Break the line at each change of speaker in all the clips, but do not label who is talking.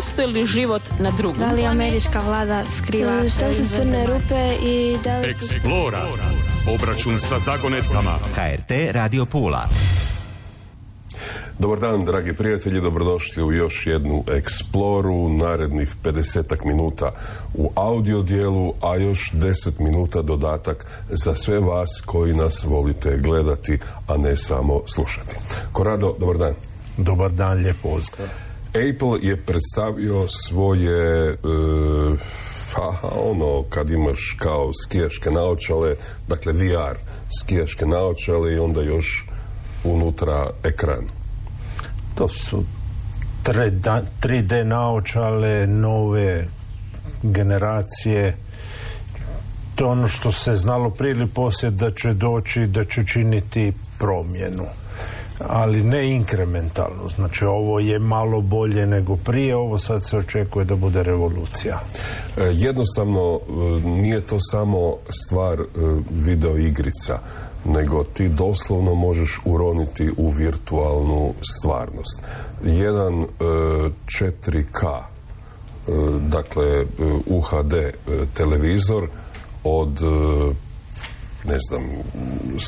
postoji li život na drugom.
Da li američka vlada skriva...
Što su crne rupe i da li...
Eksplora. Obračun sa zagonetkama.
HRT Radio Pula.
Dobar dan, dragi prijatelji, dobrodošli u još jednu eksploru, narednih 50 minuta u audio dijelu, a još 10 minuta dodatak za sve vas koji nas volite gledati, a ne samo slušati. Korado, dobar dan.
Dobar dan, lijep pozdrav.
Apple je predstavio svoje, pa ono, kad imaš kao skijaške naočale, dakle VR skijaške naočale i onda još unutra ekran.
To su 3D naočale, nove generacije. To ono što se znalo prije ili poslije da će doći, da će činiti promjenu. Ali ne inkrementalno. Znači ovo je malo bolje nego prije, ovo sad se očekuje da bude revolucija.
E, jednostavno e, nije to samo stvar e, video igrica nego ti doslovno možeš uroniti u virtualnu stvarnost. Jedan 4K dakle UHD televizor od ne znam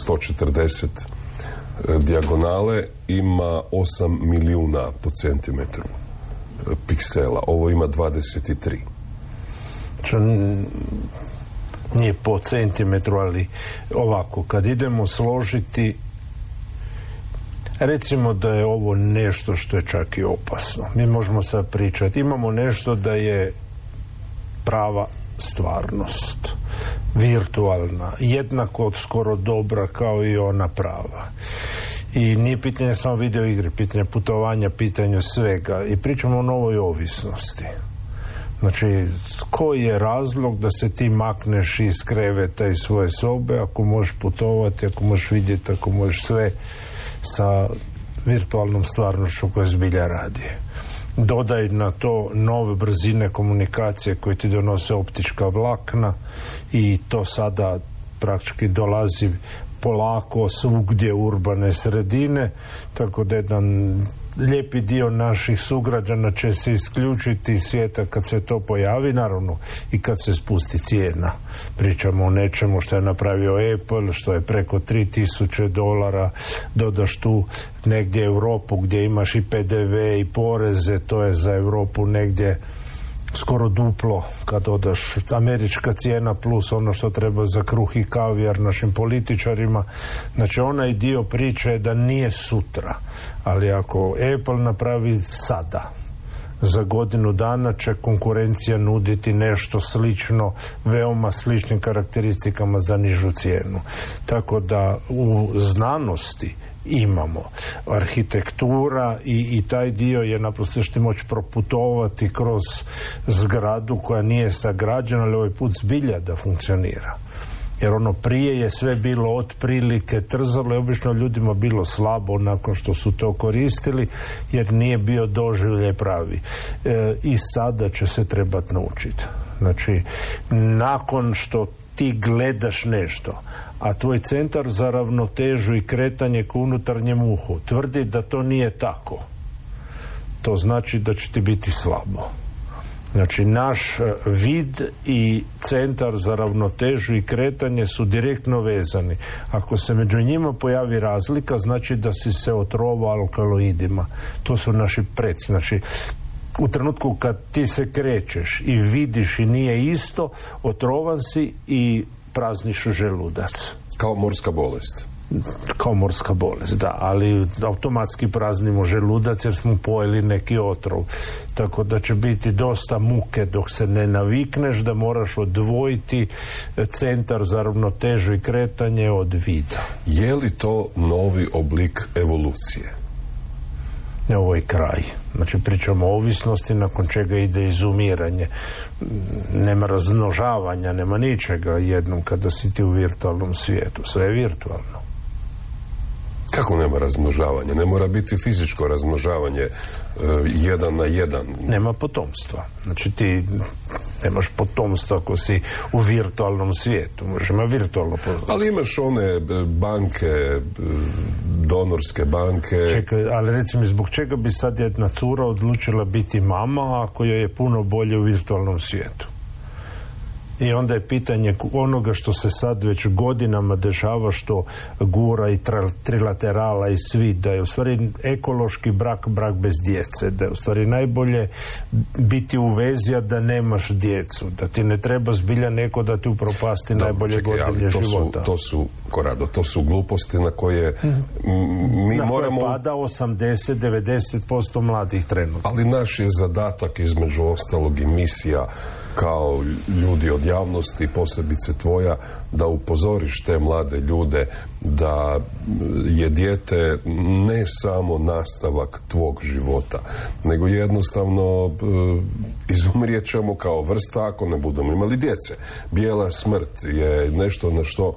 140 dijagonale ima 8 milijuna po centimetru piksela. Ovo ima 23.
Znači, nije po centimetru, ali ovako, kad idemo složiti recimo da je ovo nešto što je čak i opasno. Mi možemo sad pričati, imamo nešto da je prava stvarnost virtualna, jednako od skoro dobra kao i ona prava. I nije pitanje samo video igre, pitanje putovanja, pitanje svega. I pričamo o novoj ovisnosti. Znači, koji je razlog da se ti makneš iz kreveta iz svoje sobe ako možeš putovati, ako možeš vidjeti, ako možeš sve sa virtualnom stvarnošću koja zbilja radi. Dodaj na to nove brzine komunikacije koje ti donose optička vlakna i to sada praktički dolazi polako svugdje urbane sredine, tako da jedan lijepi dio naših sugrađana će se isključiti iz svijeta kad se to pojavi, naravno i kad se spusti cijena. Pričamo o nečemu što je napravio Apple, što je preko 3000 dolara, dodaš tu negdje Europu gdje imaš i PDV i poreze, to je za Europu negdje skoro duplo kad odaš. Američka cijena plus ono što treba za kruh i kavijar našim političarima. Znači onaj dio priče je da nije sutra ali ako Apple napravi sada za godinu dana će konkurencija nuditi nešto slično, veoma sličnim karakteristikama za nižu cijenu. Tako da u znanosti imamo. Arhitektura i, i taj dio je naprosto što moći proputovati kroz zgradu koja nije sagrađena, ali ovaj put zbilja da funkcionira. Jer ono prije je sve bilo otprilike trzalo i obično ljudima bilo slabo nakon što su to koristili jer nije bio doživljaj pravi. E, I sada će se trebati naučiti. Znači, nakon što ti gledaš nešto, a tvoj centar za ravnotežu i kretanje k unutarnjem uhu tvrdi da to nije tako. To znači da će ti biti slabo. Znači, naš e, vid i centar za ravnotežu i kretanje su direktno vezani. Ako se među njima pojavi razlika, znači da si se otrovao alkaloidima. To su naši preci. Znači, u trenutku kad ti se krećeš i vidiš i nije isto, otrovan si i prazniš želudac.
Kao morska bolest.
Kao morska bolest, da, ali automatski praznimo želudac jer smo pojeli neki otrov. Tako da će biti dosta muke dok se ne navikneš da moraš odvojiti centar za ravnotežu i kretanje od vida.
Je li to novi oblik evolucije?
Ne, ovo je kraj. Znači pričamo o ovisnosti nakon čega ide izumiranje. Nema razmnožavanja, nema ničega jednom kada si ti u virtualnom svijetu. Sve je virtualno.
Kako nema razmnožavanja? Ne mora biti fizičko razmnožavanje e, jedan na jedan.
Nema potomstva. Znači ti Nemaš potomstvo ako si u virtualnom svijetu. Možeš ima virtualno potomstvo.
Ali imaš one e, banke, e, donorske banke.
Čekaj, ali recimo zbog čega bi sad jedna cura odlučila biti mama ako joj je puno bolje u virtualnom svijetu? I onda je pitanje onoga što se sad već godinama dešava što gura i trilaterala i svi da je u stvari ekološki brak brak bez djece da je u stvari najbolje biti u vezi da nemaš djecu da ti ne treba zbilja neko da ti upropasti najbolje čekaj, godine
to
života
su, to su Korado, to su gluposti na koje mi
na
moramo...
Koje pada 80-90% mladih trenutno.
Ali naš je zadatak između ostalog i misija kao ljudi od javnosti, posebice tvoja, da upozoriš te mlade ljude da je dijete ne samo nastavak tvog života, nego jednostavno e, izumrijet ćemo kao vrsta ako ne budemo imali djece. Bijela smrt je nešto na što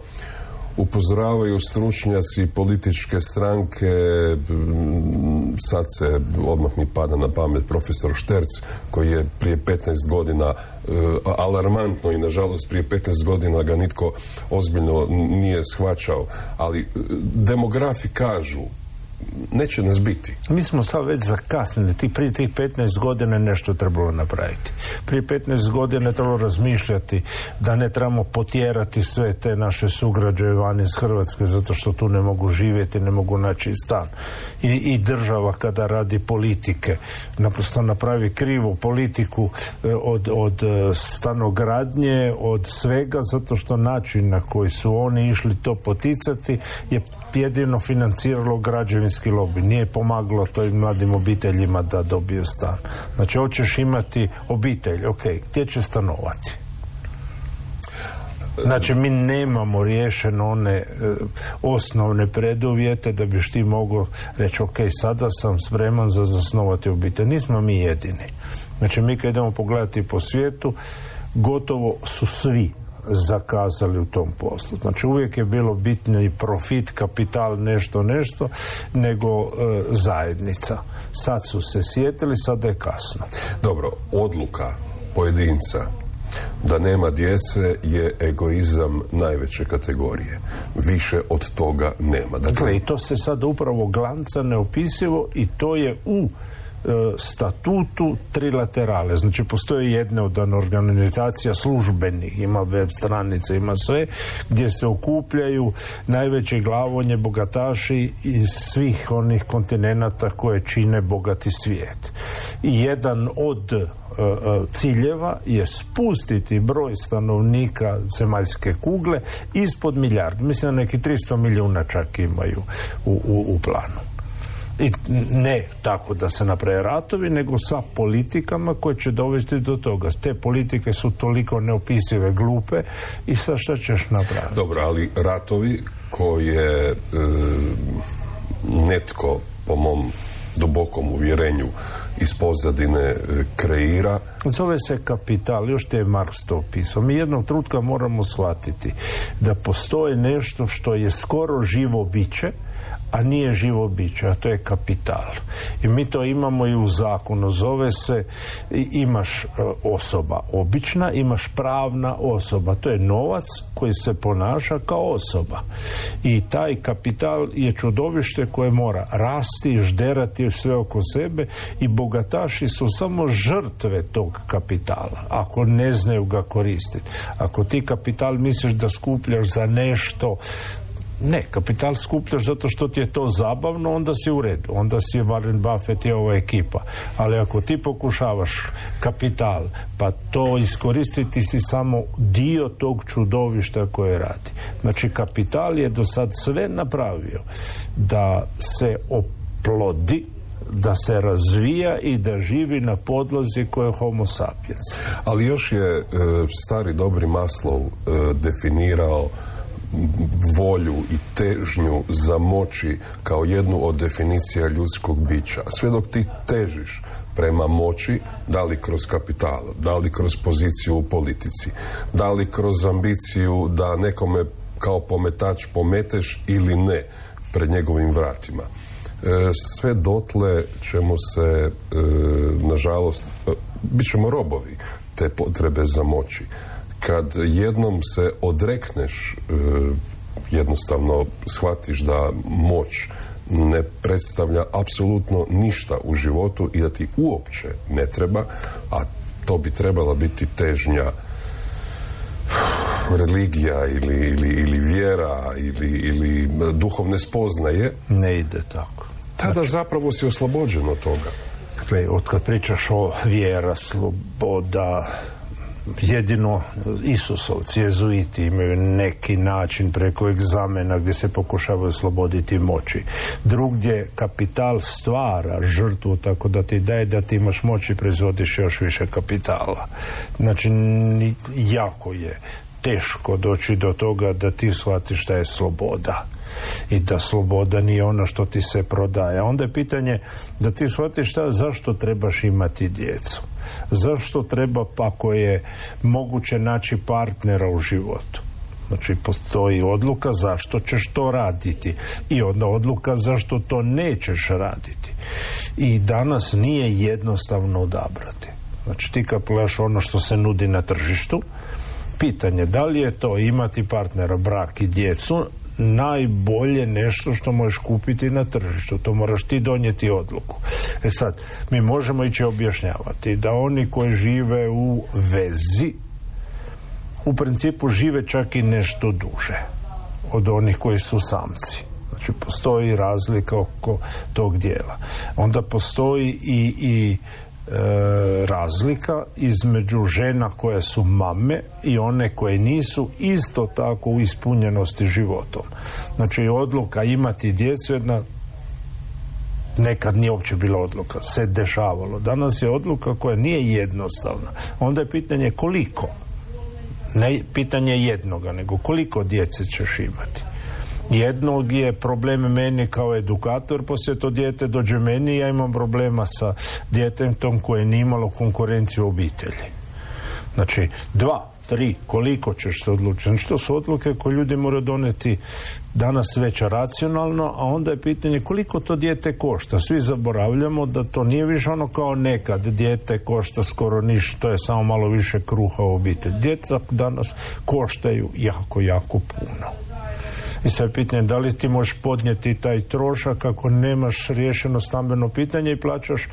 upozoravaju stručnjaci političke stranke sad se odmah mi pada na pamet profesor Šterc koji je prije 15 godina e, alarmantno i nažalost prije 15 godina ga nitko ozbiljno nije shvaćao. Ali e, demografi kažu neće nas biti.
Mi smo sad već zakasnili. Ti prije tih 15 godina nešto trebalo napraviti. Prije 15 godina trebalo razmišljati da ne trebamo potjerati sve te naše sugrađe van iz Hrvatske zato što tu ne mogu živjeti, ne mogu naći stan. I, i država kada radi politike naprosto napravi krivu politiku e, od, od e, stanogradnje, od svega zato što način na koji su oni išli to poticati je jedino financiralo građevinski lobby. Nije pomagalo tojim mladim obiteljima da dobiju stan. Znači, hoćeš imati obitelj, ok, gdje će stanovati? Znači, mi nemamo riješeno one e, osnovne preduvjete da biš ti mogao reći, ok, sada sam spreman za zasnovati obitelj. Nismo mi jedini. Znači, mi kad idemo pogledati po svijetu, gotovo su svi zakazali u tom poslu. Znači uvijek je bilo bitno i profit, kapital, nešto, nešto, nego e, zajednica. Sad su se sjetili, sada je kasno.
Dobro, odluka pojedinca da nema djece je egoizam najveće kategorije. Više od toga nema.
Dakle, i to se sad upravo glanca neopisivo i to je u statutu trilaterale. Znači postoji jedna od organizacija službenih, ima web stranice, ima sve, gdje se okupljaju najveće glavonje bogataši iz svih onih kontinenata koje čine bogati svijet. I jedan od e, e, ciljeva je spustiti broj stanovnika zemaljske kugle ispod milijardu. Mislim da neki 300 milijuna čak imaju u, u, u planu i ne tako da se naprave ratovi, nego sa politikama koje će dovesti do toga. Te politike su toliko neopisive glupe i sa što ćeš napraviti?
Dobro, ali ratovi koje e, netko po mom dubokom uvjerenju iz pozadine e, kreira.
Zove se kapital, još te je Marx to opisao. Mi jednog trutka moramo shvatiti da postoje nešto što je skoro živo biće, a nije živo biće, a to je kapital. I mi to imamo i u zakonu. Zove se, imaš e, osoba obična, imaš pravna osoba. To je novac koji se ponaša kao osoba. I taj kapital je čudovište koje mora rasti, žderati sve oko sebe i bogataši su samo žrtve tog kapitala. Ako ne znaju ga koristiti. Ako ti kapital misliš da skupljaš za nešto ne, kapital skupljaš zato što ti je to zabavno, onda si u redu. Onda si Warren Buffett i ova ekipa. Ali ako ti pokušavaš kapital, pa to iskoristiti si samo dio tog čudovišta koje radi. Znači, kapital je do sad sve napravio da se oplodi da se razvija i da živi na podlozi koje je homo sapiens.
Ali još je e, stari dobri Maslov e, definirao volju i težnju za moći kao jednu od definicija ljudskog bića. Sve dok ti težiš prema moći, da li kroz kapital, da li kroz poziciju u politici, da li kroz ambiciju da nekome kao pometač pometeš ili ne pred njegovim vratima. E, sve dotle ćemo se, e, nažalost, e, bit ćemo robovi te potrebe za moći. Kad jednom se odrekneš, e, jednostavno shvatiš da moć ne predstavlja apsolutno ništa u životu i da ti uopće ne treba, a to bi trebala biti težnja religija ili, ili, ili vjera ili, ili duhovne spoznaje
ne ide tako.
tada znači, zapravo si oslobođen od toga.
Dakle, od kad pričaš o vjera, sloboda jedino Isusovci, jezuiti imaju neki način preko egzamena gdje se pokušavaju osloboditi moći. Drugdje kapital stvara žrtvu tako da ti daje da ti imaš moći proizvodiš još više kapitala. Znači, jako je teško doći do toga da ti shvatiš šta je sloboda i da sloboda nije ono što ti se prodaje. Onda je pitanje da ti shvatiš šta, zašto trebaš imati djecu. Zašto treba pa ako je moguće naći partnera u životu. Znači postoji odluka zašto ćeš to raditi i onda odluka zašto to nećeš raditi. I danas nije jednostavno odabrati. Znači ti kad ono što se nudi na tržištu, pitanje da li je to imati partnera, brak i djecu najbolje nešto što možeš kupiti na tržištu. To moraš ti donijeti odluku. E sad, mi možemo ići objašnjavati da oni koji žive u vezi u principu žive čak i nešto duže od onih koji su samci. Znači postoji razlika oko tog dijela. Onda postoji i, i razlika između žena koje su mame i one koje nisu isto tako u ispunjenosti životom. Znači odluka imati djecu jedna nekad nije uopće bila odluka, se dešavalo. Danas je odluka koja nije jednostavna. Onda je pitanje koliko. Ne pitanje jednoga, nego koliko djece ćeš imati. Jednog je problem meni kao edukator, poslije to dijete dođe meni ja imam problema sa djetetom koje nije imalo konkurenciju u obitelji. Znači, dva, tri, koliko ćeš se odlučiti. Znači, to su odluke koje ljudi moraju doneti danas već racionalno, a onda je pitanje koliko to dijete košta. Svi zaboravljamo da to nije više ono kao nekad. Dijete košta skoro ništa, to je samo malo više kruha u obitelji. Djeca danas koštaju jako, jako puno. I sad pitanje da li ti možeš podnijeti taj trošak ako nemaš riješeno stambeno pitanje i plaćaš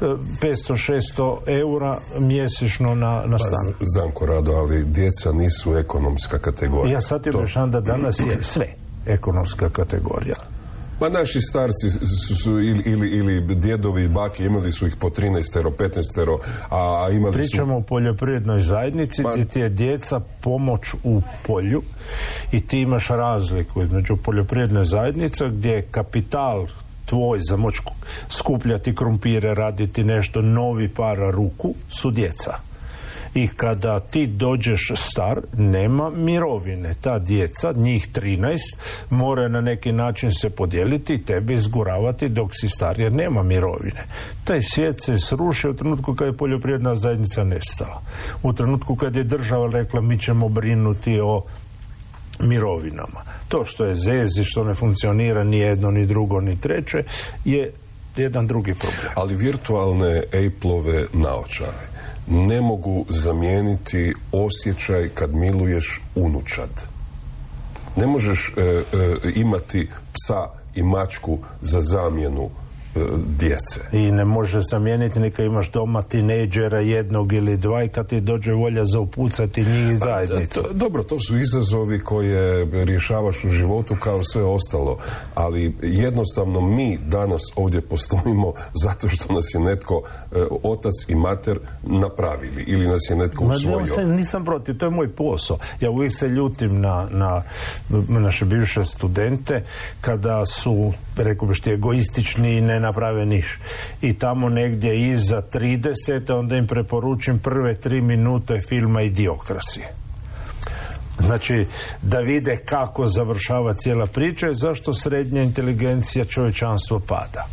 500-600 e, eura mjesečno na, na pa, stan.
Pa, znam rado, ali djeca nisu ekonomska kategorija.
Ja sad ti da danas je sve ekonomska kategorija.
Ma naši starci su, ili, ili, ili djedovi i baki imali su ih po 13 15 a imali
Pričamo o poljoprivrednoj zajednici gdje ti je djeca pomoć u polju i ti imaš razliku između poljoprivredne zajednice gdje je kapital tvoj za moć skupljati krumpire, raditi nešto novi para ruku su djeca i kada ti dođeš star nema mirovine. Ta djeca njih 13 mora na neki način se podijeliti i tebe izguravati dok si star jer nema mirovine. Taj svijet se srušio u trenutku kad je poljoprivredna zajednica nestala. U trenutku kad je država rekla mi ćemo brinuti o mirovinama. To što je zezi, što ne funkcionira ni jedno, ni drugo, ni treće je jedan drugi problem.
Ali virtualne Apple-ove naočare ne mogu zamijeniti osjećaj kad miluješ unučad. Ne možeš e, e, imati psa i mačku za zamjenu djece.
I ne može zamijeniti neka imaš doma tineđera jednog ili dva i kad ti dođe volja za upucati njih pa, zajednicu.
dobro, to su izazovi koje rješavaš u životu kao sve ostalo, ali jednostavno mi danas ovdje postojimo zato što nas je netko e, otac i mater napravili ili nas je netko usvojio.
Ma, nisam protiv, to je moj posao. Ja uvijek se ljutim na, na naše bivše studente kada su, rekao bi egoistični i ne naprave niš. I tamo negdje iza 30. onda im preporučim prve tri minute filma Idiokrasije. Znači, da vide kako završava cijela priča i zašto srednja inteligencija čovječanstvo pada.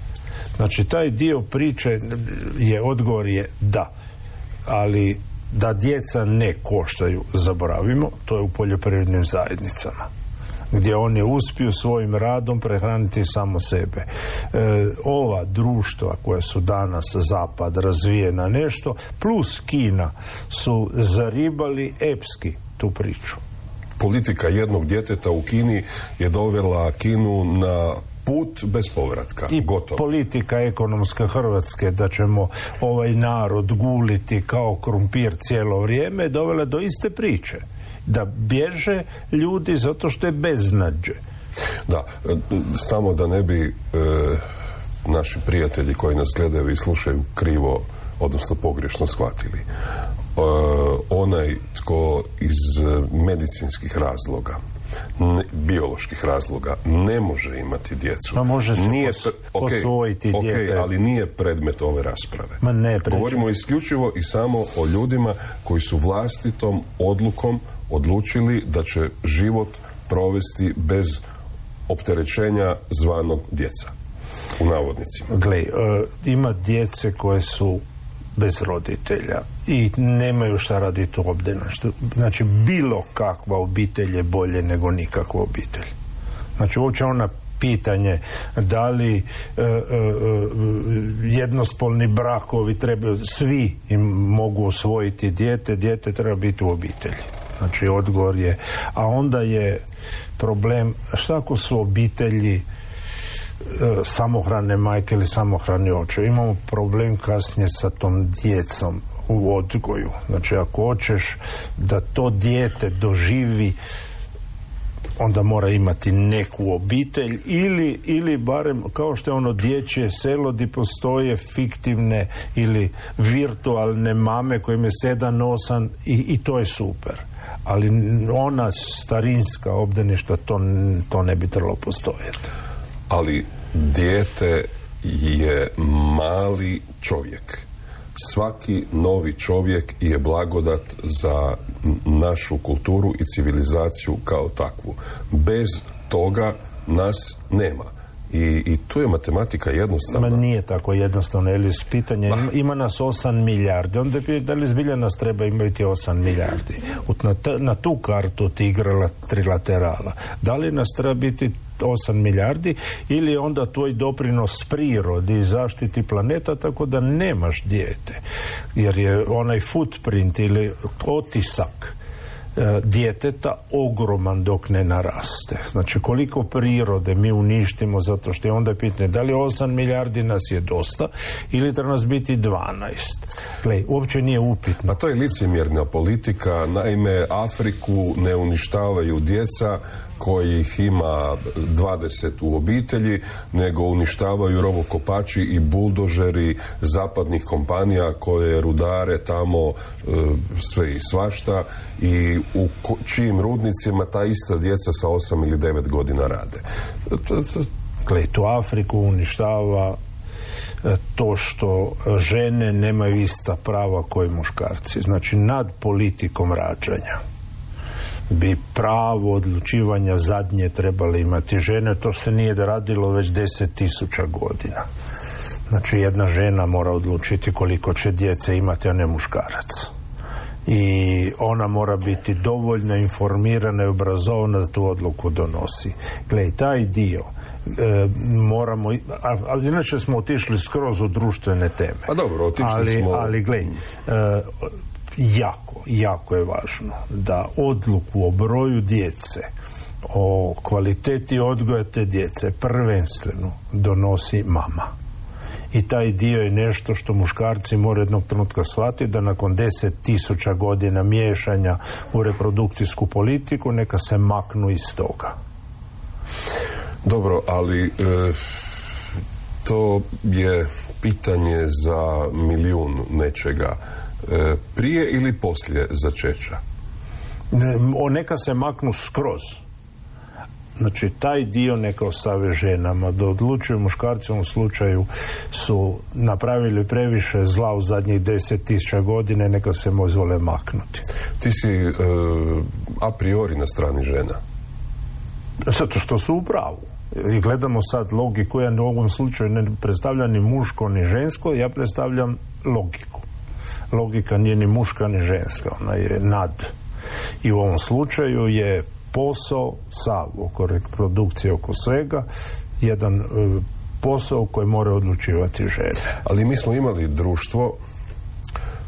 Znači, taj dio priče je, odgovor je da. Ali da djeca ne koštaju, zaboravimo, to je u poljoprivrednim zajednicama gdje oni uspiju svojim radom prehraniti samo sebe. E, ova društva koja su danas zapad razvijena nešto, plus Kina su zaribali epski tu priču.
Politika jednog djeteta u Kini je dovela Kinu na put bez povratka.
I
Gotovo.
politika ekonomska Hrvatske da ćemo ovaj narod guliti kao krumpir cijelo vrijeme dovela do iste priče. Da bježe ljudi zato što je beznađe.
Da, e, samo da ne bi e, naši prijatelji koji nas gledaju i slušaju krivo, odnosno pogrešno shvatili. E, onaj tko iz medicinskih razloga ne, bioloških razloga ne može imati djecu.
Ma može se
nije
pos-
okej,
posvojiti dijete.
ali nije predmet ove rasprave.
Ma ne.
Govorimo isključivo i samo o ljudima koji su vlastitom odlukom odlučili da će život provesti bez opterećenja zvanog djeca. U navodnicima.
Gle, e, ima djece koje su bez roditelja i nemaju šta raditi u obdaništu. Znači, bilo kakva obitelj je bolje nego nikakva obitelj. Znači, uopće ona pitanje da li e, e, e, jednospolni brakovi trebaju, svi im mogu osvojiti dijete, dijete treba biti u obitelji. Znači, odgovor je, a onda je problem, šta ako su obitelji e, samohrane majke ili samohrani oče. Imamo problem kasnije sa tom djecom u odgoju. Znači ako hoćeš da to dijete doživi onda mora imati neku obitelj ili, ili barem kao što je ono dječje selo gdje postoje fiktivne ili virtualne mame koje imaju sedam, osam i, i to je super. Ali ona starinska obdaništa to, to ne bi trebalo postojati.
Ali dijete je mali čovjek. Svaki novi čovjek je blagodat za našu kulturu i civilizaciju kao takvu. Bez toga nas nema. I, i tu je matematika
Ma
jednostavna.
nije tako jednostavno, Elis. Pitanje, ima, ima nas 8 milijardi. Onda bi, da li zbilja nas treba imati 8 milijardi? Na, t- na tu kartu ti igrala trilaterala. Da li nas treba biti 8 milijardi ili onda tvoj doprinos prirodi i zaštiti planeta tako da nemaš dijete. Jer je onaj footprint ili otisak djeteta ogroman dok ne naraste. Znači koliko prirode mi uništimo zato što je onda pitanje da li 8 milijardi nas je dosta ili treba nas biti 12. Gle, uopće nije upitno.
Pa to je licemjerna politika. Naime, Afriku ne uništavaju djeca kojih ima 20 u obitelji, nego uništavaju rovokopači i buldožeri zapadnih kompanija koje rudare tamo e, sve i svašta i u ko- čijim rudnicima ta ista djeca sa 8 ili 9 godina rade. To- to-
Gle, tu Afriku uništava e, to što žene nemaju ista prava koji muškarci. Znači nad politikom rađanja bi pravo odlučivanja zadnje trebale imati žene, to se nije radilo već deset tisuća godina. Znači jedna žena mora odlučiti koliko će djece imati, a ne muškarac. I ona mora biti dovoljno informirana i obrazovana da tu odluku donosi. Gle, taj dio e, moramo, i- a, a inače smo otišli skroz u društvene teme.
Pa dobro, otišli
ali,
smo-
Ali gle, e, jako, jako je važno da odluku o broju djece o kvaliteti odgoja te djece prvenstveno donosi mama. I taj dio je nešto što muškarci moraju jednog trenutka shvatiti da nakon deset tisuća godina miješanja u reprodukcijsku politiku neka se maknu iz toga.
Dobro, ali e, to je pitanje za milijun nečega. E, prije ili poslije začeća?
Ne, neka se maknu skroz. Znači, taj dio neka ostave ženama. Da odlučuju muškarci u ovom slučaju su napravili previše zla u zadnjih deset tisuća godine, neka se mu izvole maknuti.
Ti si e, a priori na strani žena.
Zato što su u pravu. I gledamo sad logiku, ja u ovom slučaju ne predstavljam ni muško ni žensko, ja predstavljam logiku. Logika nije ni muška ni ženska, ona je nad. I u ovom slučaju je posao sav oko reprodukcije, oko svega, jedan e, posao koji mora odlučivati žene.
Ali mi smo imali društvo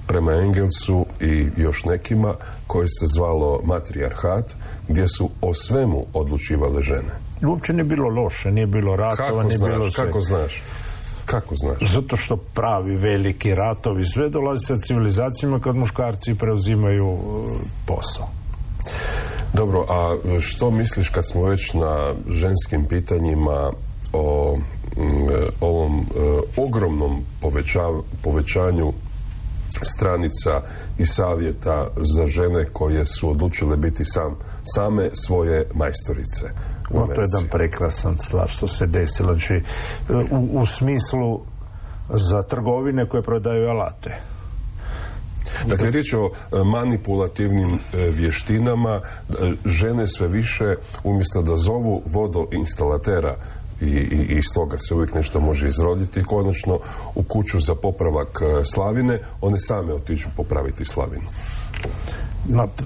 prema Engelsu i još nekima koje se zvalo matrijarhat gdje su o svemu odlučivale žene.
Uopće nije bilo loše, nije bilo ratova,
Kako
nije
znaš,
bilo sve.
kako znaš? Kako znaš?
Zato što pravi veliki ratovi sve dolazi sa civilizacijama kad muškarci preuzimaju e, posao.
Dobro, a što misliš kad smo već na ženskim pitanjima o mm, ovom e, ogromnom poveća- povećanju stranica i savjeta za žene koje su odlučile biti sam, same svoje majstorice
No, to je jedan prekrasan stvar što se desilo. Znači, u, u smislu za trgovine koje prodaju alate.
Dakle, riječ je o e, manipulativnim e, vještinama. E, Žene sve više, umjesto da zovu vodoinstalatera i, i iz toga se uvijek nešto može izroditi, konačno u kuću za popravak slavine, one same otiđu popraviti slavinu.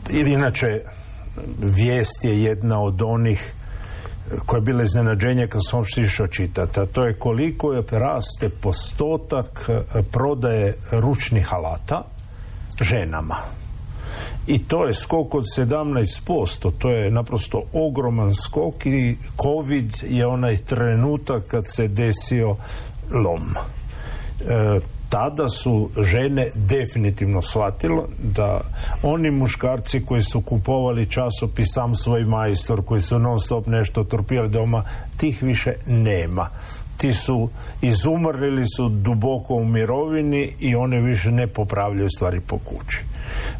Jer inače, vijest je jedna od onih koja je bila iznenađenje kad sam uopšte išao čitati, a to je koliko je raste postotak e, prodaje ručnih alata ženama. I to je skok od 17%, to je naprosto ogroman skok i COVID je onaj trenutak kad se desio lom. E, tada su žene definitivno shvatilo da oni muškarci koji su kupovali časopis sam svoj majstor, koji su non stop nešto torpirali doma, tih više nema. Ti su izumrli su duboko u mirovini i one više ne popravljaju stvari po kući.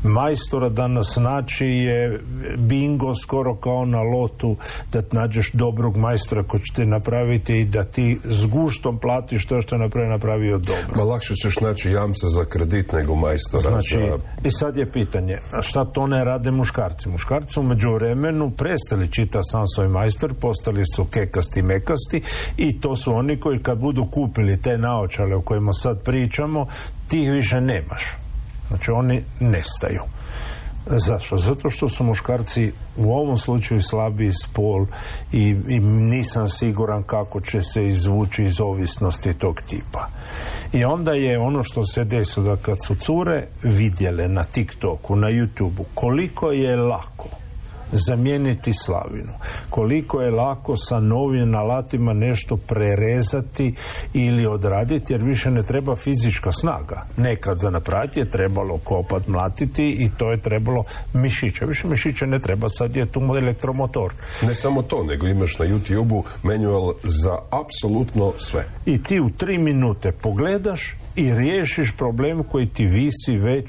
Majstora danas naći je bingo skoro kao na lotu da nađeš dobrog majstora koji će te napraviti i da ti s guštom platiš to što je napravio, napravio dobro.
Ma lakše ćeš naći jamca za kredit nego majstora
Znači,
za...
i sad je pitanje, a šta to ne rade muškarci? Muškarci u međuvremenu prestali čita sam svoj majstor, postali su kekasti mekasti i to su oni koji kad budu kupili te naočale o kojima sad pričamo, tih više nemaš. Znači oni nestaju. Zašto? Zato što su muškarci u ovom slučaju slabiji spol i, i nisam siguran kako će se izvući iz ovisnosti tog tipa. I onda je ono što se desilo da kad su cure vidjele na TikToku, na YouTubeu koliko je lako zamijeniti slavinu. Koliko je lako sa novim alatima nešto prerezati ili odraditi, jer više ne treba fizička snaga. Nekad za napraviti je trebalo kopat, mlatiti i to je trebalo mišića. Više mišića ne treba, sad je tu elektromotor.
Ne samo to, nego imaš na YouTube-u manual za apsolutno sve.
I ti u tri minute pogledaš i riješiš problem koji ti visi već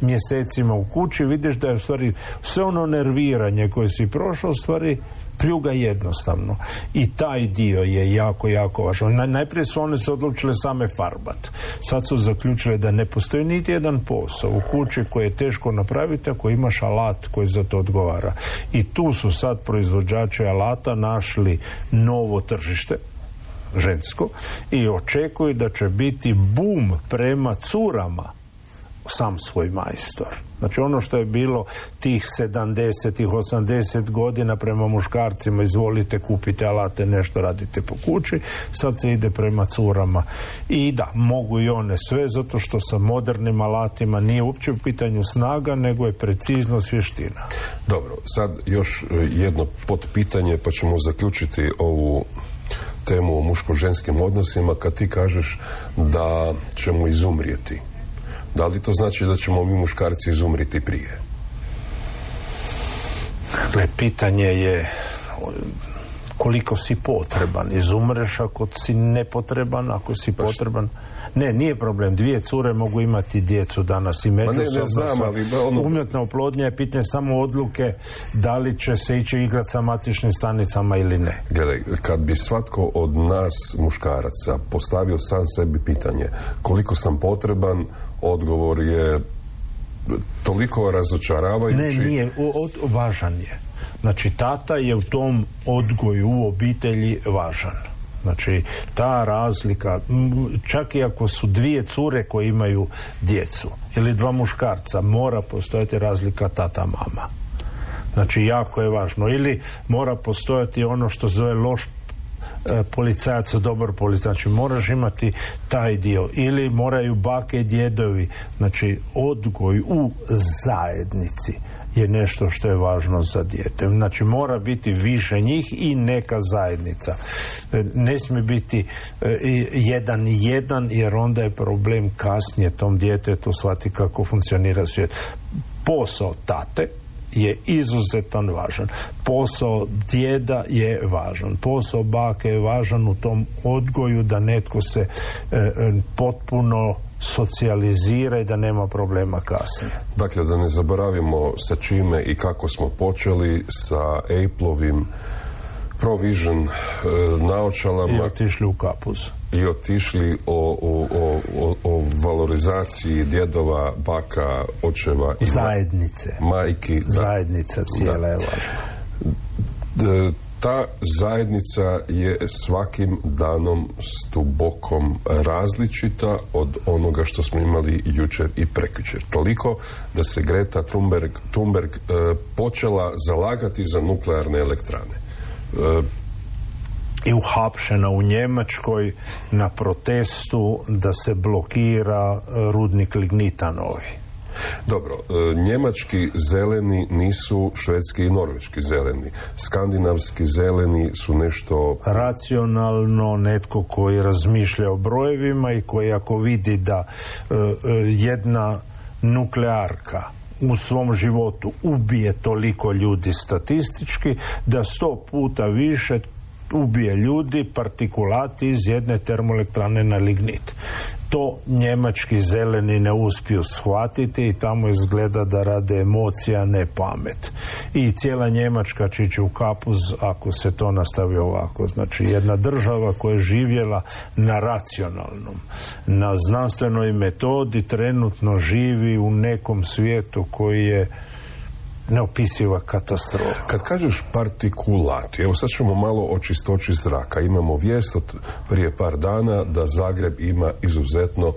mjesecima u kući, vidiš da je u stvari sve ono nerviranje koje si prošao, stvari pljuga jednostavno. I taj dio je jako, jako važan. Naj- Najprije su one se odlučile same farbat. Sad su zaključile da ne postoji niti jedan posao u kući koji je teško napraviti ako imaš alat koji za to odgovara. I tu su sad proizvođači alata našli novo tržište žensko i očekuju da će biti bum prema curama sam svoj majstor. Znači ono što je bilo tih 70-ih, 80 godina prema muškarcima, izvolite, kupite alate, nešto radite po kući, sad se ide prema curama. I da, mogu i one sve, zato što sa modernim alatima nije uopće u pitanju snaga, nego je preciznost vještina.
Dobro, sad još e, jedno potpitanje pa ćemo zaključiti ovu temu o muško-ženskim odnosima kad ti kažeš da ćemo izumrijeti. Da li to znači da ćemo mi muškarci izumriti prije?
Dakle, pitanje je koliko si potreban. Izumreš ako si nepotreban, ako si potreban. Ne, nije problem. Dvije cure mogu imati djecu danas i
ne
međusobno.
ono-
Umjetna oplodnja je pitanje samo odluke da li će se ići igrati sa matičnim stanicama ili ne.
Gledaj, kad bi svatko od nas muškaraca postavio sam sebi pitanje koliko sam potreban, odgovor je toliko razočaravajući.
Ne, nije. O, od- važan je. Znači, tata je u tom odgoju u obitelji važan. Znači, ta razlika, čak i ako su dvije cure koje imaju djecu ili dva muškarca, mora postojati razlika tata-mama. Znači jako je važno. Ili mora postojati ono što zove loš policajac dobar policajac. Znači moraš imati taj dio. Ili moraju bake i djedovi. Znači odgoj u zajednici je nešto što je važno za dijete. Znači mora biti više njih i neka zajednica. E, ne smije biti e, jedan jedan jer onda je problem kasnije tom djetetu shvati kako funkcionira svijet. Posao tate je izuzetan važan. Posao djeda je važan. Posao bake je važan u tom odgoju da netko se e, potpuno socijalizira i da nema problema kasnije.
Dakle, da ne zaboravimo sa čime i kako smo počeli sa Apple-ovim Provision e, naočalama.
I otišli u kapuz.
I otišli o, o, o, o valorizaciji djedova, baka, očeva i
zajednice.
majki.
Zajednica cijela je važna
ta zajednica je svakim danom stubokom različita od onoga što smo imali jučer i prekjučer. Toliko da se Greta Thunberg, Thunberg e, počela zalagati za nuklearne elektrane.
E, i uhapšena u Njemačkoj na protestu da se blokira rudnik lignita novi.
Dobro, e, njemački zeleni nisu švedski i norveški zeleni. Skandinavski zeleni su nešto...
Racionalno netko koji razmišlja o brojevima i koji ako vidi da e, e, jedna nuklearka u svom životu ubije toliko ljudi statistički da sto puta više ubije ljudi partikulati iz jedne termoelektrane na lignit. To njemački zeleni ne uspiju shvatiti i tamo izgleda da rade emocija, ne pamet. I cijela Njemačka će u kapuz ako se to nastavi ovako. Znači jedna država koja je živjela na racionalnom, na znanstvenoj metodi trenutno živi u nekom svijetu koji je neopisiva katastrofa.
Kad kažeš partikulati, evo sad ćemo malo o čistoći zraka. Imamo vijest od prije par dana da Zagreb ima izuzetno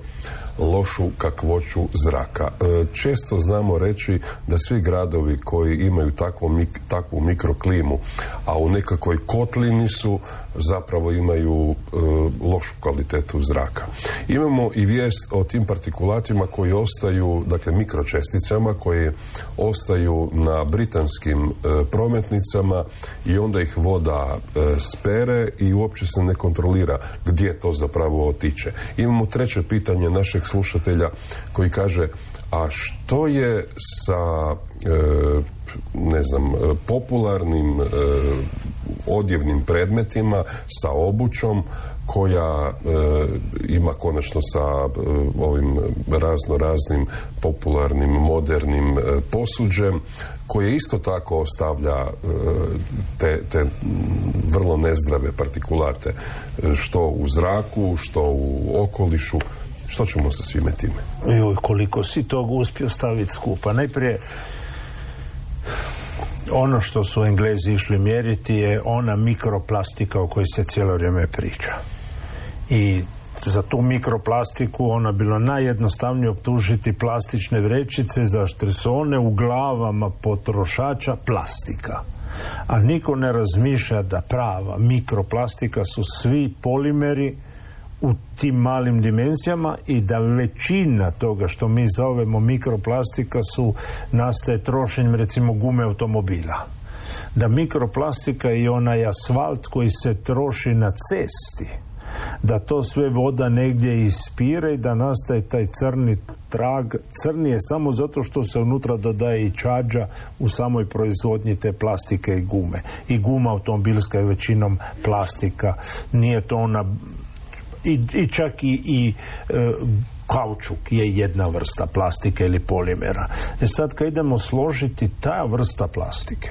lošu kakvoću zraka. E, često znamo reći da svi gradovi koji imaju takvu, takvu mikroklimu, a u nekakvoj kotlini su, zapravo imaju e, lošu kvalitetu zraka. Imamo i vijest o tim partikulatima koji ostaju, dakle mikročesticama koje ostaju na britanskim e, prometnicama i onda ih voda spere i uopće se ne kontrolira gdje to zapravo otiče. Imamo treće pitanje našeg slušatelja koji kaže a što je sa e, ne znam popularnim e, odjevnim predmetima sa obućom koja e, ima konačno sa ovim razno raznim popularnim modernim posuđem koje isto tako ostavlja te, te vrlo nezdrave partikulate što u zraku što u okolišu što ćemo sa svime time?
Joj, koliko si tog uspio staviti skupa. Najprije, ono što su Englezi išli mjeriti je ona mikroplastika o kojoj se cijelo vrijeme priča. I za tu mikroplastiku ona bilo najjednostavnije optužiti plastične vrećice zašto su one u glavama potrošača plastika. A niko ne razmišlja da prava mikroplastika su svi polimeri u tim malim dimenzijama i da većina toga što mi zovemo mikroplastika su nastaje trošenjem recimo gume automobila da mikroplastika i onaj asfalt koji se troši na cesti da to sve voda negdje ispire i da nastaje taj crni trag. Crni je samo zato što se unutra dodaje i čađa u samoj proizvodnji te plastike i gume. I guma automobilska je većinom plastika. Nije to ona i, i čak i, i e, kaučuk je jedna vrsta plastike ili polimera. E sad kad idemo složiti ta vrsta plastike,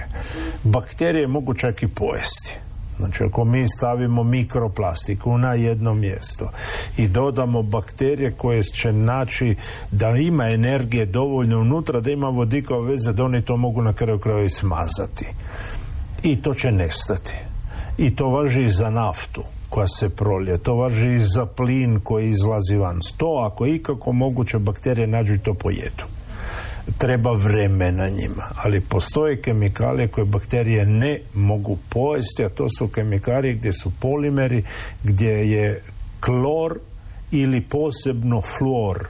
bakterije mogu čak i pojesti. Znači ako mi stavimo mikroplastiku na jedno mjesto i dodamo bakterije koje će naći da ima energije dovoljno unutra, da ima vodikove veze, da oni to mogu na kraju kraju i smazati. I to će nestati. I to važi i za naftu koja se prolije. To važi i za plin koji izlazi van. To ako je ikako moguće bakterije nađu i to pojedu. treba vremena njima, ali postoje kemikalije koje bakterije ne mogu pojesti, a to su kemikalije gdje su polimeri, gdje je klor ili posebno fluor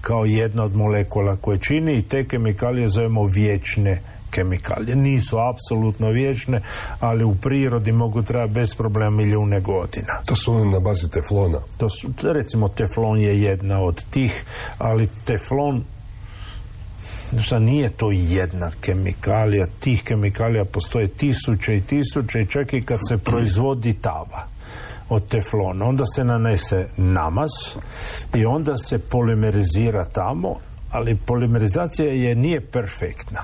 kao jedna od molekula koje čini i te kemikalije zovemo vječne kemikalije. Nisu apsolutno vječne, ali u prirodi mogu trajati bez problema milijune godina.
To su one na bazi teflona?
To su, recimo teflon je jedna od tih, ali teflon Šta nije to jedna kemikalija, tih kemikalija postoje tisuće i tisuće i čak i kad se proizvodi tava od teflona, onda se nanese namaz i onda se polimerizira tamo, ali polimerizacija je nije perfektna.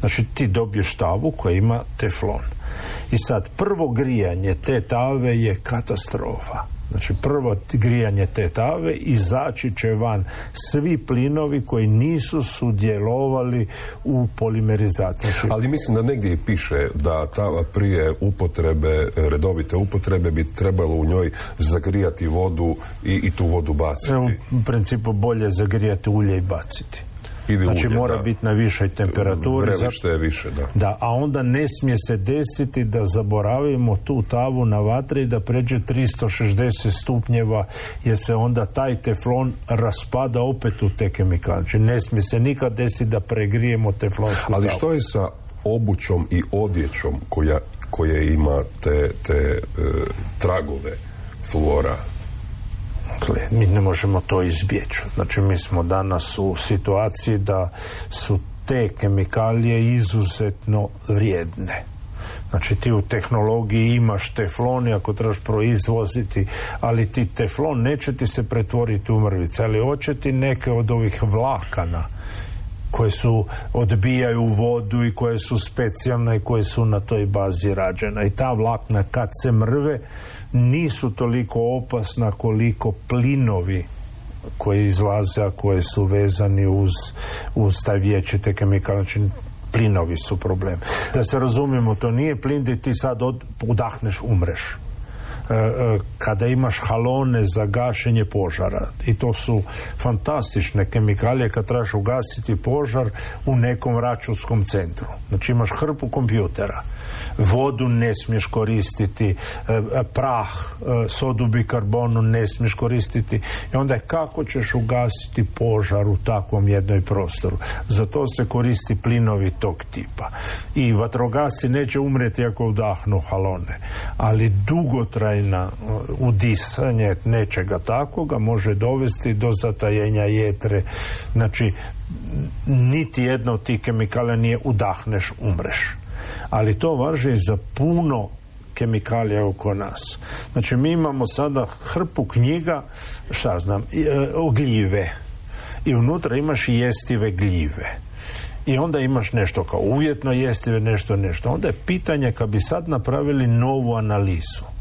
Znači ti dobiješ tavu koja ima teflon. I sad prvo grijanje te tave je katastrofa. Znači prvo grijanje te tave izaći će van svi plinovi koji nisu sudjelovali u polimerizaciji. Znači,
Ali mislim da negdje i piše da tava prije upotrebe, redovite upotrebe bi trebalo u njoj zagrijati vodu i, i tu vodu baciti.
U principu bolje zagrijati ulje i baciti znači mora biti na višoj temperaturi.
Vrelište je više, da.
Da, a onda ne smije se desiti da zaboravimo tu tavu na vatri i da pređe 360 stupnjeva jer se onda taj teflon raspada opet u te kemikalije. Znači ne smije se nikad desiti da pregrijemo teflonsku
Ali što je sa obućom i odjećom koja, koje ima te, te e, tragove fluora?
Dakle, mi ne možemo to izbjeći. Znači, mi smo danas u situaciji da su te kemikalije izuzetno vrijedne. Znači ti u tehnologiji imaš teflon i ako trebaš proizvoziti, ali ti teflon neće ti se pretvoriti u mrvice, ali hoće ti neke od ovih vlakana koje su odbijaju vodu i koje su specijalne i koje su na toj bazi rađena. I ta vlakna kad se mrve nisu toliko opasna koliko plinovi koji izlaze, a koje su vezani uz, uz taj vječite kemikalije. Znači, plinovi su problem. Da se razumijemo, to nije plin da ti sad od, udahneš, umreš kada imaš halone za gašenje požara i to su fantastične kemikalije kad trebaš ugasiti požar u nekom računskom centru. Znači imaš hrpu kompjutera vodu ne smiješ koristiti, e, prah, sodu bikarbonu ne smiješ koristiti i onda je kako ćeš ugasiti požar u takvom jednoj prostoru. Za to se koristi plinovi tog tipa. I vatrogasci neće umreti ako udahnu halone, ali dugotraj na udisanje nečega takoga može dovesti do zatajenja jetre. Znači, niti jedno od tih kemikala nije udahneš, umreš. Ali to važi za puno kemikalija oko nas. Znači, mi imamo sada hrpu knjiga, šta znam, e, o gljive. I unutra imaš jestive gljive i onda imaš nešto kao uvjetno jestive, nešto, nešto. Onda je pitanje kad bi sad napravili novu analizu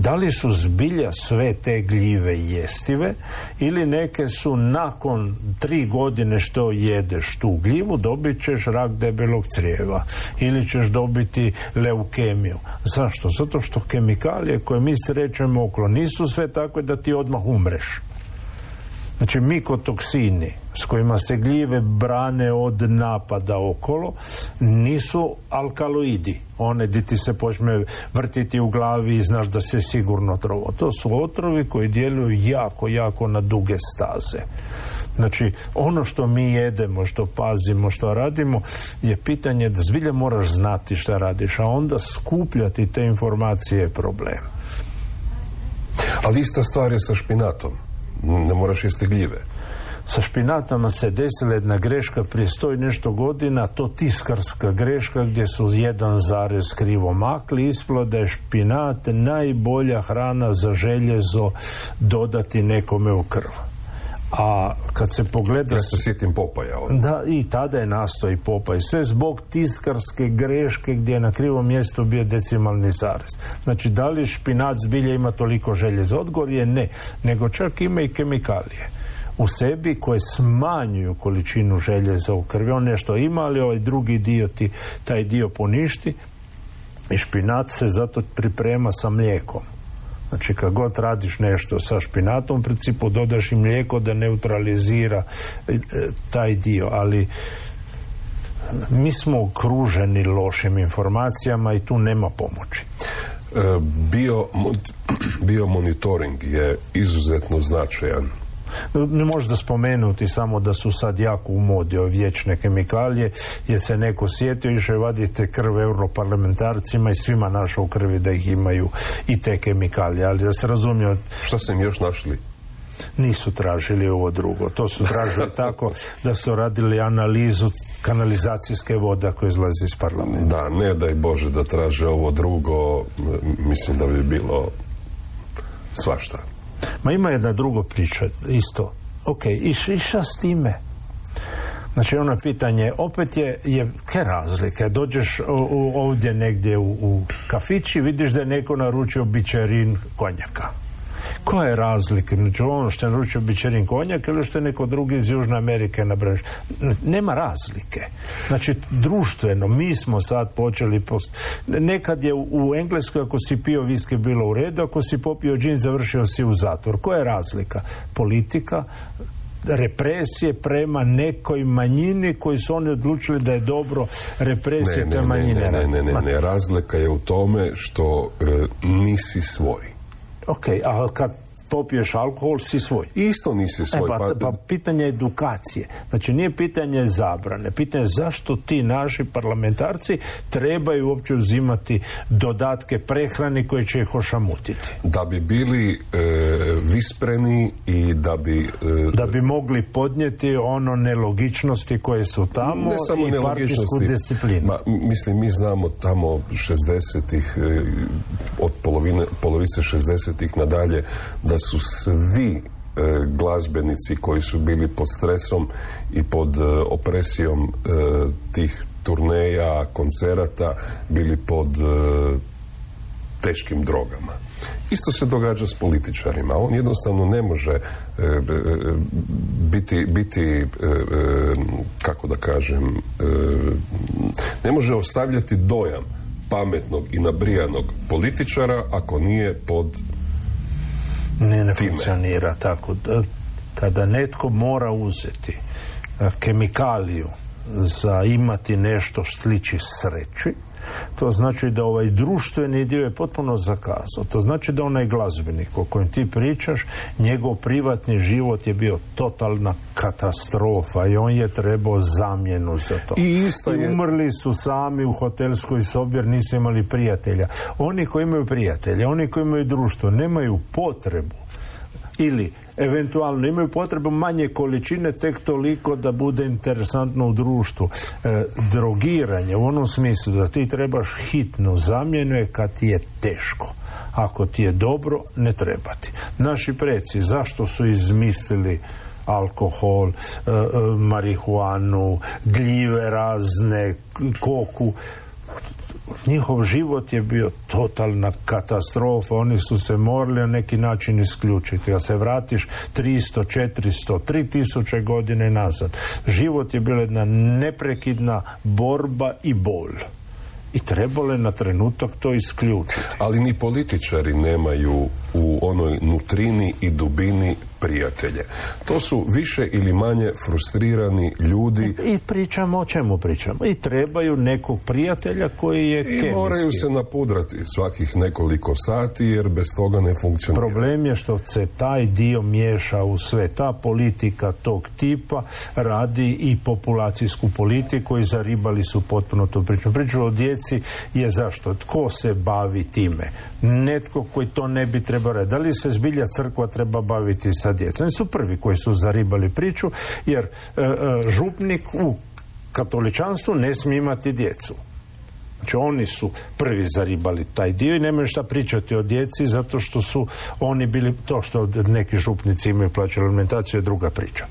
da li su zbilja sve te gljive jestive ili neke su nakon tri godine što jedeš tu gljivu dobit ćeš rak debelog crijeva ili ćeš dobiti leukemiju. Zašto? Zato što kemikalije koje mi srećemo okolo nisu sve takve da ti odmah umreš. Znači mikotoksini s kojima se gljive brane od napada okolo nisu alkaloidi. One di ti se počne vrtiti u glavi i znaš da se sigurno trovo. To su otrovi koji djeluju jako, jako na duge staze. Znači, ono što mi jedemo, što pazimo, što radimo, je pitanje da zbilja moraš znati šta radiš, a onda skupljati te informacije je problem.
Ali ista stvar je sa špinatom ne moraš jesti gljive.
Sa špinatama se desila jedna greška prije sto i nešto godina, to tiskarska greška gdje su jedan zarez krivo makli, ispalo da je špinat najbolja hrana za željezo dodati nekome u krv. A kad se pogleda...
Ja se sjetim Popaja.
Da, i tada je nastao i Popaj. Sve zbog tiskarske greške gdje je na krivom mjestu bio decimalni zarez. Znači, da li špinac zbilja ima toliko željeza? Odgovor je ne. Nego čak ima i kemikalije u sebi koje smanjuju količinu željeza u krvi. On nešto ima, ali ovaj drugi dio ti taj dio poništi i špinat se zato priprema sa mlijekom Znači kad god radiš nešto sa špinatom u principu dodaš i mlijeko da neutralizira e, taj dio, ali mi smo okruženi lošim informacijama i tu nema pomoći.
E, bio, bio monitoring je izuzetno značajan
možda spomenuti samo da su sad jako u modi ove vječne kemikalije jer se neko sjetio i vadite krv europarlamentarcima i svima našao krvi da ih imaju i te kemikalije ali da se razumije
što su im još našli?
Nisu tražili ovo drugo. To su tražili tako da su radili analizu kanalizacijske voda koje izlazi iz parlamenta.
Da ne daj Bože da traže ovo drugo mislim da bi bilo svašta
Ma ima jedna druga priča, isto. Ok, i šta s time? Znači ono pitanje, opet je, je ke razlike. Dođeš u, ovdje negdje u, u kafići, vidiš da je neko naručio bičerin konjaka. Koja je razlika znači ono što je naručio bičerin konjak ili što je neko drugi iz Južne Amerike na branš? Nema razlike. Znači, društveno, mi smo sad počeli post... Nekad je u, Engleskoj ako si pio viske bilo u redu, ako si popio džin završio si u zatvor. Koja je razlika? Politika, represije prema nekoj manjini koji su oni odlučili da je dobro represije
ne,
manjine.
Ne, ne, ne, ne, ne, razlika je u tome što e, nisi svoj.
Ok, a kad popiješ alkohol, si svoj.
Isto nisi svoj.
E, pa, pa, pitanje edukacije. Znači nije pitanje zabrane. Pitanje zašto ti naši parlamentarci trebaju uopće uzimati dodatke prehrani koje će ih ošamutiti.
Da bi bili e, vispreni i da bi...
E, da bi mogli podnijeti ono nelogičnosti koje su tamo
ne samo
i partijsku disciplinu.
Ma, mislim, mi znamo tamo 60-ih, e, od polovine, polovice 60-ih nadalje, da su svi e, glazbenici koji su bili pod stresom i pod e, opresijom e, tih turneja, koncerata, bili pod teškim drogama. Isto se događa s političarima. On jednostavno ne može biti, biti kako da kažem, ne može ostavljati dojam pametnog i nabrijanog političara ako nije pod
ne, ne funkcionira tako. Kada netko mora uzeti e, kemikaliju za imati nešto sliči sreći, to znači da ovaj društveni dio je potpuno zakazao. To znači da onaj glazbenik o kojem ti pričaš, njegov privatni život je bio totalna katastrofa i on je trebao zamjenu za to.
I isto je...
umrli su sami u hotelskoj sobi jer nisu imali prijatelja. Oni koji imaju prijatelja, oni koji imaju društvo, nemaju potrebu ili eventualno imaju potrebu manje količine tek toliko da bude interesantno u društvu. E, drogiranje u onom smislu da ti trebaš hitno zamjenu je kad ti je teško. Ako ti je dobro, ne trebati. Naši preci, zašto su izmislili alkohol, e, e, marihuanu, gljive razne, koku, njihov život je bio totalna katastrofa, oni su se morali na neki način isključiti. A se vratiš 300, 400, 3000 godine nazad. Život je bila jedna neprekidna borba i bol. I trebalo je na trenutak to isključiti.
Ali ni političari nemaju u onoj nutrini i dubini prijatelje. To su više ili manje frustrirani ljudi.
I pričamo o čemu pričamo. I trebaju nekog prijatelja koji je
I moraju se napudrati svakih nekoliko sati jer bez toga ne funkcionira.
Problem je što se taj dio miješa u sve. Ta politika tog tipa radi i populacijsku politiku i zaribali su potpuno tu priču. Priču o djeci je zašto? Tko se bavi time? Netko koji to ne bi trebao raditi. Da li se zbilja crkva treba baviti sa djecom. Oni su prvi koji su zaribali priču jer e, e, župnik u katoličanstvu ne smije imati djecu. Znači oni su prvi zaribali taj dio i nemaju šta pričati o djeci zato što su oni bili, to što neki župnici imaju plaću alimentaciju je druga priča.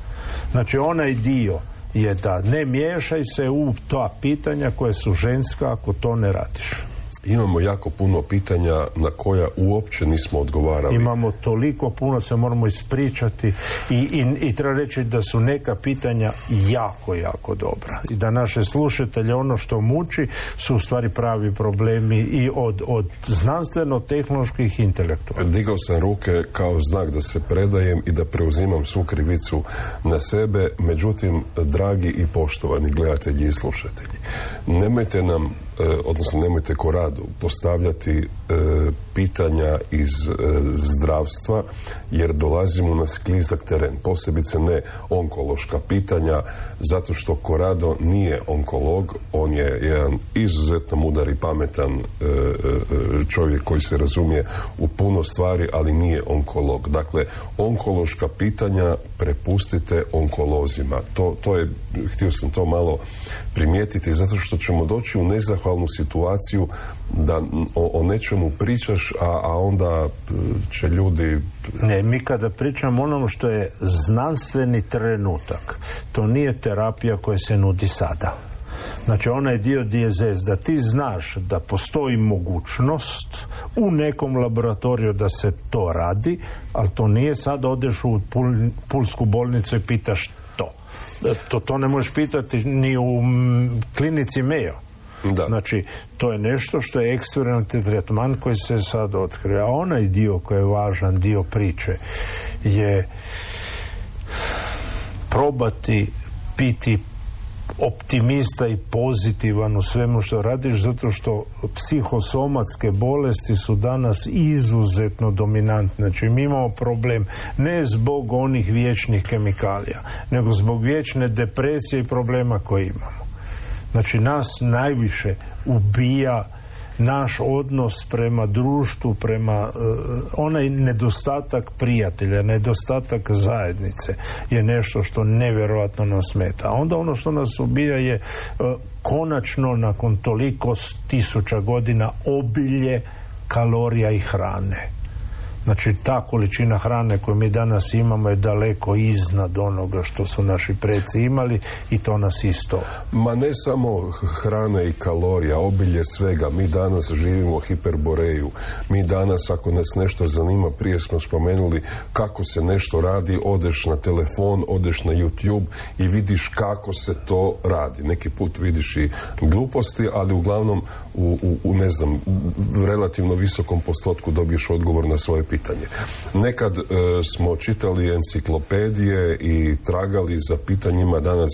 Znači onaj dio je da ne miješaj se u ta pitanja koje su ženska ako to ne radiš.
Imamo jako puno pitanja na koja uopće nismo odgovarali.
Imamo toliko puno, se moramo ispričati i, i, i treba reći da su neka pitanja jako, jako dobra. I da naše slušatelje ono što muči su u stvari pravi problemi i od, od znanstveno-tehnoloških intelektualnih.
Digao sam ruke kao znak da se predajem i da preuzimam svu krivicu na sebe, međutim, dragi i poštovani gledatelji i slušatelji, nemojte nam odnosno nemojte ko radu postavljati e, pitanja iz e, zdravstva jer dolazimo na sklizak teren posebice ne onkološka pitanja zato što Korado nije onkolog on je jedan izuzetno mudar i pametan čovjek koji se razumije u puno stvari ali nije onkolog. Dakle onkološka pitanja prepustite onkolozima. To, to je htio sam to malo primijetiti zato što ćemo doći u nezahvalnu situaciju da o, o nečemu pričaš, a, a onda će ljudi...
Ne, mi kada pričamo onom što je znanstveni trenutak, to nije terapija koja se nudi sada. Znači onaj dio DSS da ti znaš da postoji mogućnost u nekom laboratoriju da se to radi, ali to nije sad odeš u Pulsku bolnicu i pitaš to, to ne možeš pitati ni u klinici Mejo.
Da.
Znači, to je nešto što je eksperimentalni tretman koji se sad otkrio. A onaj dio koji je važan, dio priče, je probati biti optimista i pozitivan u svemu što radiš zato što psihosomatske bolesti su danas izuzetno dominantne. Znači mi imamo problem ne zbog onih vječnih kemikalija, nego zbog vječne depresije i problema koje imamo. Znači nas najviše ubija naš odnos prema društvu, prema uh, onaj nedostatak prijatelja, nedostatak zajednice je nešto što nevjerojatno nas smeta. A onda ono što nas ubija je e, konačno nakon toliko tisuća godina obilje kalorija i hrane. Znači ta količina hrane koju mi danas imamo je daleko iznad onoga što su naši preci imali i to nas isto.
Ma ne samo hrane i kalorija, obilje svega. Mi danas živimo hiperboreju. Mi danas ako nas nešto zanima, prije smo spomenuli kako se nešto radi, odeš na telefon, odeš na YouTube i vidiš kako se to radi. Neki put vidiš i gluposti, ali uglavnom u, u, u ne znam, relativno visokom postotku dobiješ odgovor na svoje pitanje. Nekad e, smo čitali enciklopedije i tragali za pitanjima, danas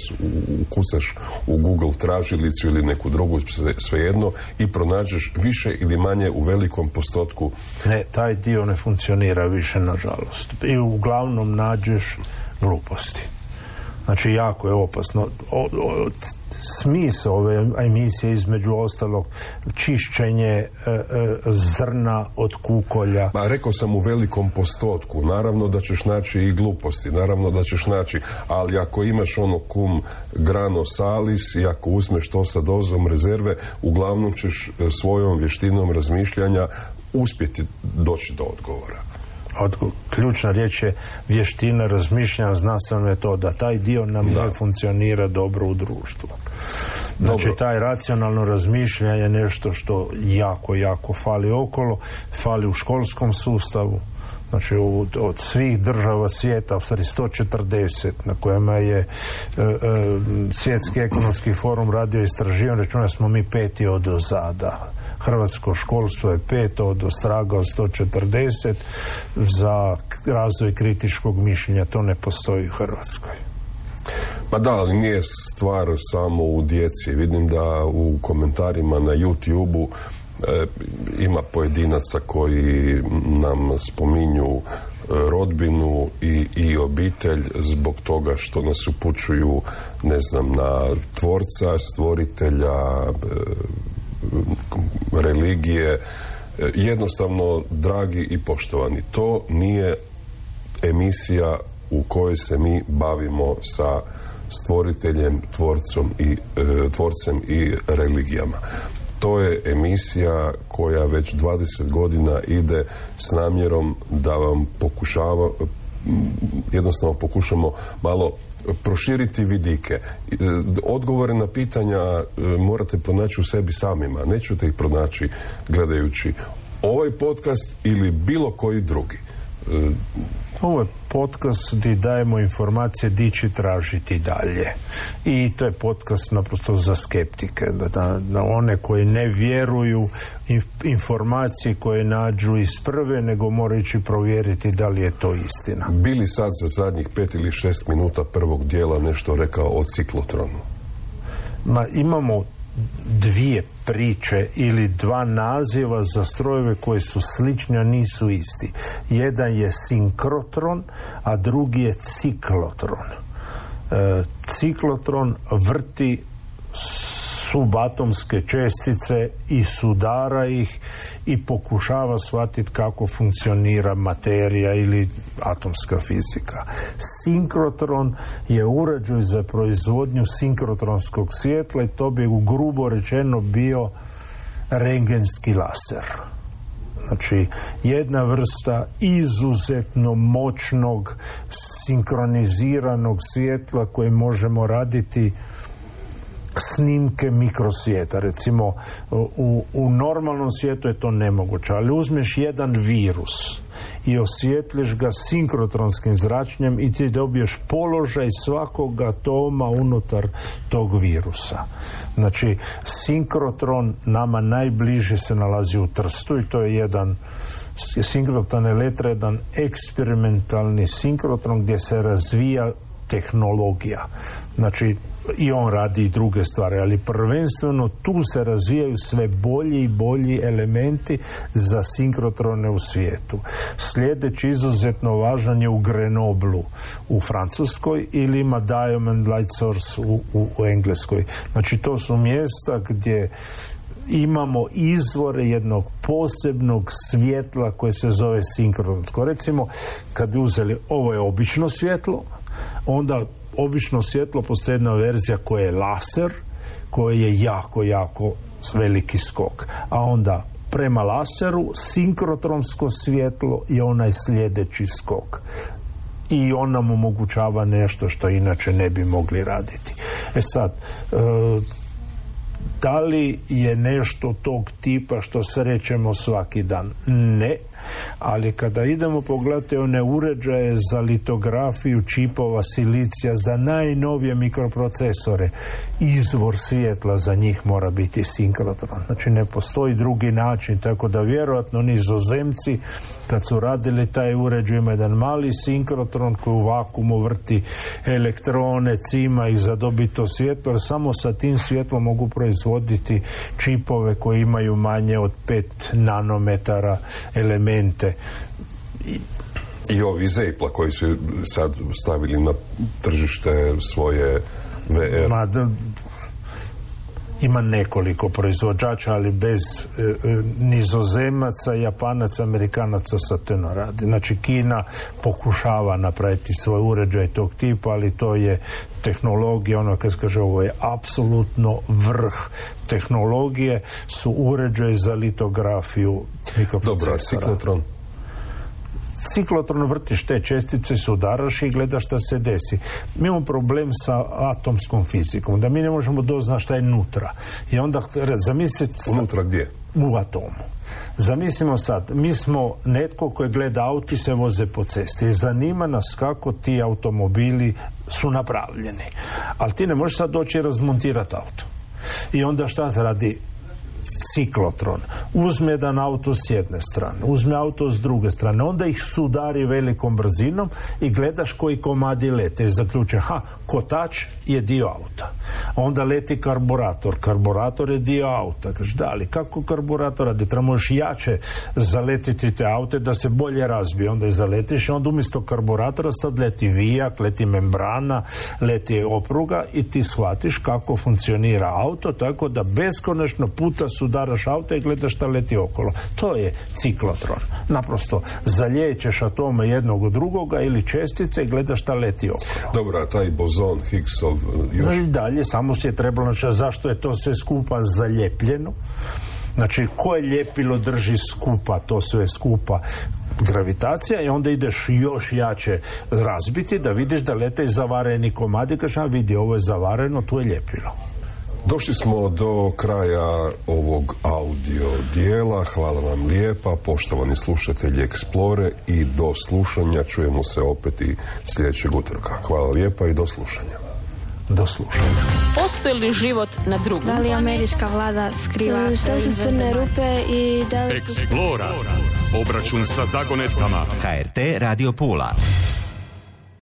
ukucaš u Google tražilicu ili neku drugu, svejedno, i pronađeš više ili manje u velikom postotku.
Ne, taj dio ne funkcionira više, nažalost. I uglavnom nađeš gluposti. Znači, jako je opasno. O, o, smisao ove emisije između ostalog čišćenje e, e, zrna od kukolja.
Ma rekao sam u velikom postotku, naravno da ćeš naći i gluposti, naravno da ćeš naći, ali ako imaš ono kum grano salis i ako uzmeš to sa dozom rezerve, uglavnom ćeš e, svojom vještinom razmišljanja uspjeti doći do odgovora
od, ključna riječ je vještina razmišljanja znanstvena metoda. Taj dio nam ne funkcionira dobro u društvu. Znači taj racionalno razmišljanje je nešto što jako, jako fali okolo, fali u školskom sustavu, znači od svih država svijeta, u stvari 140 na kojima je e, e, svjetski ekonomski forum radio istraživanje, računa smo mi peti od zada Hrvatsko školstvo je peto od ostraga od 140 za razvoj kritičkog mišljenja. To ne postoji u Hrvatskoj.
Pa da, ali nije stvar samo u djeci. Vidim da u komentarima na YouTube-u e, ima pojedinaca koji nam spominju e, rodbinu i, i obitelj zbog toga što nas upućuju ne znam na tvorca, stvoritelja e, religije, e, jednostavno, dragi i poštovani, to nije emisija u kojoj se mi bavimo sa stvoriteljem, tvorcom i, e, tvorcem i religijama. To je emisija koja već 20 godina ide s namjerom da vam pokušava jednostavno pokušamo malo proširiti vidike. E, odgovore na pitanja e, morate pronaći u sebi samima. Nećete ih pronaći gledajući ovaj podcast ili bilo koji drugi.
Ovo je podcast gdje dajemo informacije di će tražiti dalje. I to je podcast naprosto za skeptike, da, da, one koji ne vjeruju informacije koje nađu iz prve, nego moraju ići provjeriti da li je to istina.
Bili sad za zadnjih pet ili šest minuta prvog dijela nešto rekao o ciklotronu?
Ma imamo dvije priče ili dva naziva za strojeve koji su slični, a nisu isti. Jedan je sinkrotron, a drugi je ciklotron. E, ciklotron vrti subatomske čestice i sudara ih i pokušava shvatiti kako funkcionira materija ili atomska fizika. Sinkrotron je uređaj za proizvodnju sinkrotronskog svjetla i to bi u grubo rečeno bio rengenski laser. Znači, jedna vrsta izuzetno moćnog sinkroniziranog svjetla koje možemo raditi snimke mikrosvijeta. Recimo, u, u normalnom svijetu je to nemoguće, ali uzmeš jedan virus i osvijetliš ga sinkrotronskim zračnjem i ti dobiješ položaj svakog atoma unutar tog virusa. Znači, sinkrotron nama najbliže se nalazi u Trstu i to je jedan sinkrotron eletra, jedan eksperimentalni sinkrotron gdje se razvija tehnologija. Znači, i on radi i druge stvari, ali prvenstveno tu se razvijaju sve bolji i bolji elementi za sinkrotrone u svijetu. Sljedeći izuzetno važan je u Grenoblu u Francuskoj ili ima Diamond Light Source u, u, u Engleskoj. Znači to su mjesta gdje imamo izvore jednog posebnog svjetla koje se zove sinkronsko. Recimo, kad bi uzeli ovo je obično svjetlo, onda obično svjetlo postoji jedna verzija koja je laser, koja je jako, jako veliki skok. A onda prema laseru sinkrotronsko svjetlo je onaj sljedeći skok i on nam omogućava nešto što inače ne bi mogli raditi. E sad, e, da li je nešto tog tipa što srećemo svaki dan? Ne, ali kada idemo pogledati one uređaje za litografiju čipova silicija za najnovije mikroprocesore izvor svjetla za njih mora biti sinkrotron. Znači ne postoji drugi način tako da vjerojatno nizozemci kad su radili taj uređaj ima jedan mali sinkrotron koji u vakumu vrti elektrone, cima i za dobito svjetlo, jer samo sa tim svjetlom mogu proizvoditi čipove koji imaju manje od 5 nanometara elemente.
I, I ovi Zepla koji su sad stavili na tržište svoje VR.
Ma, ima nekoliko proizvođača, ali bez e, e, nizozemaca, japanaca, amerikanaca sa to radi. Znači Kina pokušava napraviti svoj uređaj tog tipa, ali to je tehnologija, ono kad kaže ovo je apsolutno vrh tehnologije, su uređaj za litografiju
Dobro, ciklotron?
Ciklotron vrtiš te čestice, sudaraš i gledaš šta se desi. Mi imamo problem sa atomskom fizikom, da mi ne možemo doznati šta je nutra. I onda zamisliti...
Unutra gdje?
U atomu. Zamislimo sad, mi smo netko koji gleda auti se voze po cesti i zanima nas kako ti automobili su napravljeni. Ali ti ne možeš sad doći i razmontirati auto. I onda šta radi ciklotron. Uzme jedan auto s jedne strane, uzme auto s druge strane, onda ih sudari velikom brzinom i gledaš koji komadi lete i zaključe, ha, kotač je dio auta. Onda leti karburator, karburator je dio auta. Kaže, da, ali kako karburator radi? Treba još jače zaletiti te aute da se bolje razbije. Onda je zaletiš i onda umjesto karburatora sad leti vijak, leti membrana, leti opruga i ti shvatiš kako funkcionira auto, tako da beskonačno puta sudaraš auto i gledaš šta leti okolo. To je ciklotron. Naprosto zalijećeš atome jednog od drugoga ili čestice i gledaš šta leti okolo.
Dobro, taj bozon Higgsov još
dalje, samo se je trebalo znači zašto je to sve skupa zaljepljeno. Znači, koje ljepilo drži skupa to sve skupa? gravitacija i onda ideš još jače razbiti da vidiš da lete zavareni komadi, kažeš, a vidi, ovo je zavareno, tu je ljepilo.
Došli smo do kraja ovog audio dijela. Hvala vam lijepa, poštovani slušatelji Eksplore i do slušanja. Čujemo se opet i sljedećeg utorka. Hvala lijepa i do slušanja.
Do slušanja.
Postoji li život na drugom?
Da li američka vlada skriva
Što su crne rupe i da li...
Eksplora. Obračun sa zagonetkama.
HRT Radio Pula.